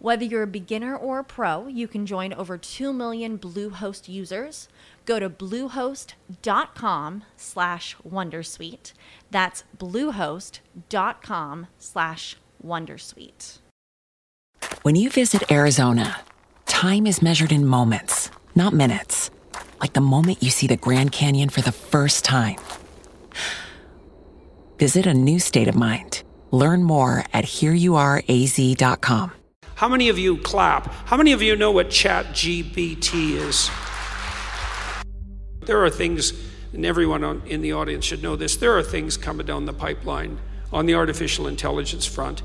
Whether you're a beginner or a pro, you can join over 2 million Bluehost users. Go to bluehost.com slash wondersuite. That's bluehost.com slash wondersuite. When you visit Arizona, time is measured in moments, not minutes. Like the moment you see the Grand Canyon for the first time. Visit a new state of mind. Learn more at hereyouareaz.com. How many of you clap? How many of you know what Chat ChatGPT is? There are things, and everyone on, in the audience should know this, there are things coming down the pipeline on the artificial intelligence front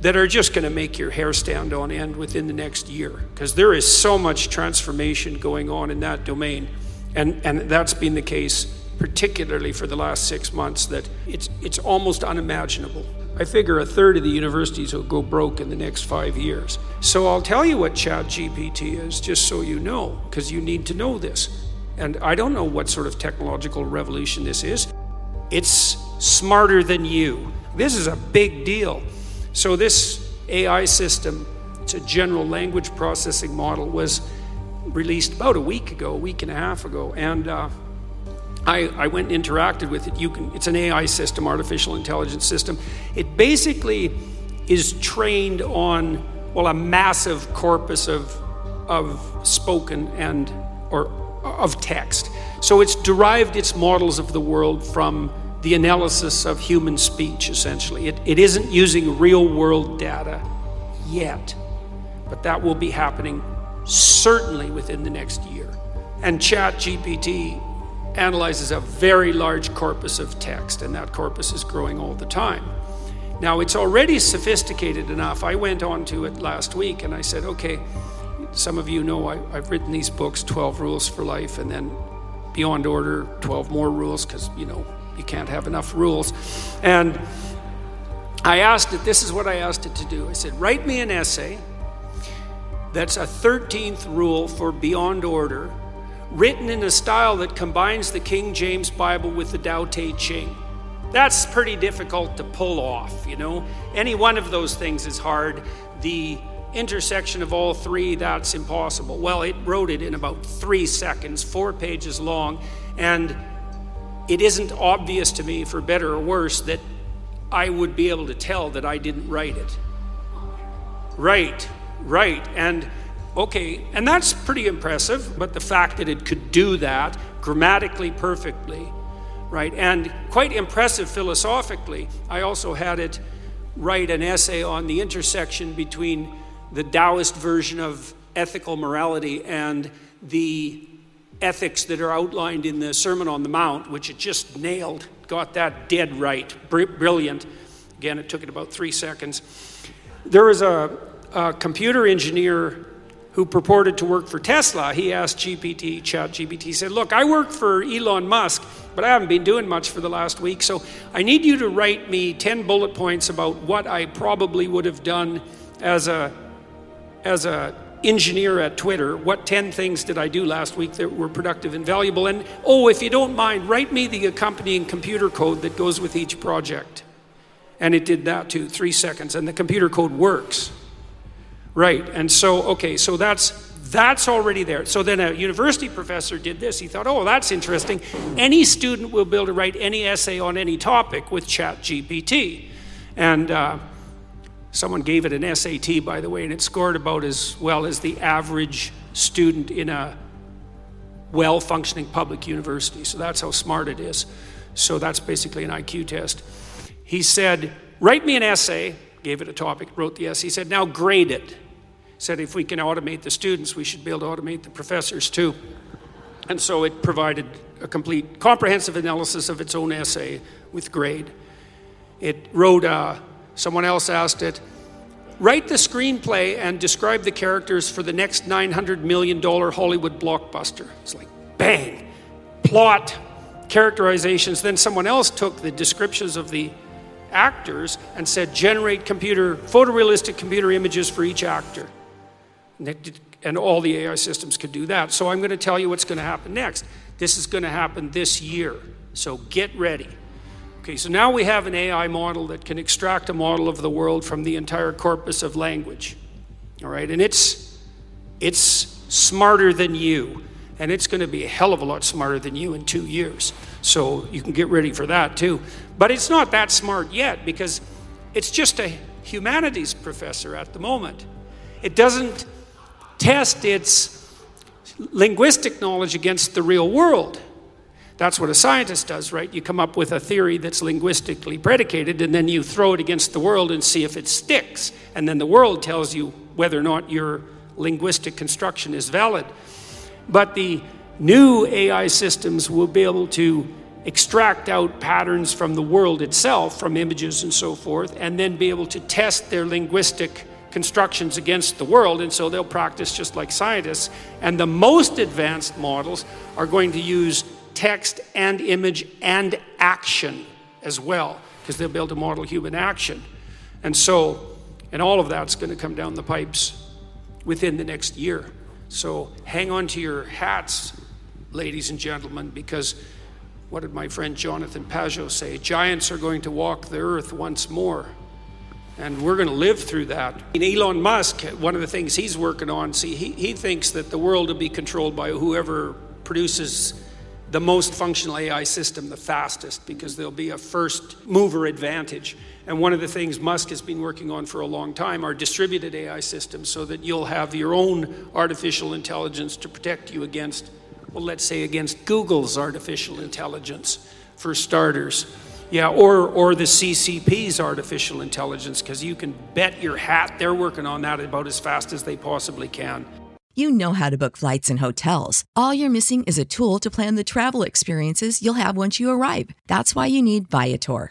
that are just going to make your hair stand on end within the next year because there is so much transformation going on in that domain. And, and that's been the case particularly for the last six months that it's, it's almost unimaginable. I figure a third of the universities will go broke in the next five years. So I'll tell you what ChatGPT is, just so you know, because you need to know this. And I don't know what sort of technological revolution this is. It's smarter than you. This is a big deal. So, this AI system, it's a general language processing model, was released about a week ago, a week and a half ago. And uh, I, I, went and interacted with it. You can, it's an AI system, artificial intelligence system. It basically is trained on, well, a massive corpus of, of spoken and, or of text. So it's derived its models of the world from the analysis of human speech, essentially. It, it isn't using real world data yet, but that will be happening certainly within the next year. And ChatGPT analyzes a very large corpus of text, and that corpus is growing all the time. Now, it's already sophisticated enough. I went on to it last week and I said, okay, some of you know I, have written these books 12 Rules for Life, and then Beyond Order, 12 more rules, because, you know, you can't have enough rules. And I asked it, this is what I asked it to do. I said, write me an essay that's a 13th rule for Beyond Order written in a style that combines the King James Bible with the Tao Te Ching. That's pretty difficult to pull off, you know. Any one of those things is hard. The intersection of all three, that's impossible. Well, it wrote it in about three seconds, four pages long, and it isn't obvious to me, for better or worse, that I would be able to tell that I didn't write it. Right, right. And Okay, and that's pretty impressive, but the fact that it could do that grammatically perfectly, right, and quite impressive philosophically, I also had it write an essay on the intersection between the Taoist version of ethical morality and the ethics that are outlined in the Sermon on the Mount, which it just nailed, got that dead right, brilliant. Again, it took it about three seconds. There was a, a computer engineer who purported to work for Tesla, he asked GPT, Chat GPT, said, Look, I work for Elon Musk, but I haven't been doing much for the last week, so I need you to write me 10 bullet points about what I probably would have done as a as a engineer at Twitter. What 10 things did I do last week that were productive and valuable? And oh, if you don't mind, write me the accompanying computer code that goes with each project. And it did that too, three seconds, and the computer code works. Right. And so, okay, so that's that's already there. So then a university professor did this. He thought, oh, that's interesting. Any student will be able to write any essay on any topic with ChatGPT. And uh, someone gave it an SAT, by the way, and it scored about as well as the average student in a well functioning public university. So that's how smart it is. So that's basically an IQ test. He said, write me an essay gave it a topic, wrote the essay. He said, now grade it. Said, if we can automate the students, we should be able to automate the professors too. And so it provided a complete, comprehensive analysis of its own essay with grade. It wrote, uh, someone else asked it, write the screenplay and describe the characters for the next $900 million Hollywood blockbuster. It's like, bang, plot, characterizations. Then someone else took the descriptions of the actors and said, generate computer, photorealistic computer images for each actor. And, and all the AI systems could do that. So I'm going to tell you what's going to happen next. This is going to happen this year. So get ready. Okay, so now we have an AI model that can extract a model of the world from the entire corpus of language. All right, and it's it's smarter than you, and it's going to be a hell of a lot smarter than you in two years. So you can get ready for that too. But it's not that smart yet because it's just a humanities professor at the moment. It doesn't test its linguistic knowledge against the real world. That's what a scientist does, right? You come up with a theory that's linguistically predicated, and then you throw it against the world and see if it sticks. And then the world tells you whether or not your linguistic construction is valid. But the new AI systems will be able to extract out patterns from the world itself, from images and so forth, and then be able to test their linguistic constructions against the world, and so they'll practice just like scientists. And the most advanced models are going to use text and image and action as well, because they'll be able to model human action. And so, and all of that's going to come down the pipes within the next year. So hang on to your hats, ladies and gentlemen, because what did my friend Jonathan Pageau say? Giants are going to walk the earth once more. And we're going to live through that. Elon Musk, one of the things he's working on, see, he, he thinks that the world will be controlled by whoever produces the most functional AI system the fastest because there'll be a first mover advantage. And one of the things Musk has been working on for a long time are distributed AI systems so that you'll have your own artificial intelligence to protect you against, well, let's say against Google's artificial intelligence for starters. Yeah, or, or the CCP's artificial intelligence, because you can bet your hat they're working on that about as fast as they possibly can. You know how to book flights and hotels. All you're missing is a tool to plan the travel experiences you'll have once you arrive. That's why you need Viator.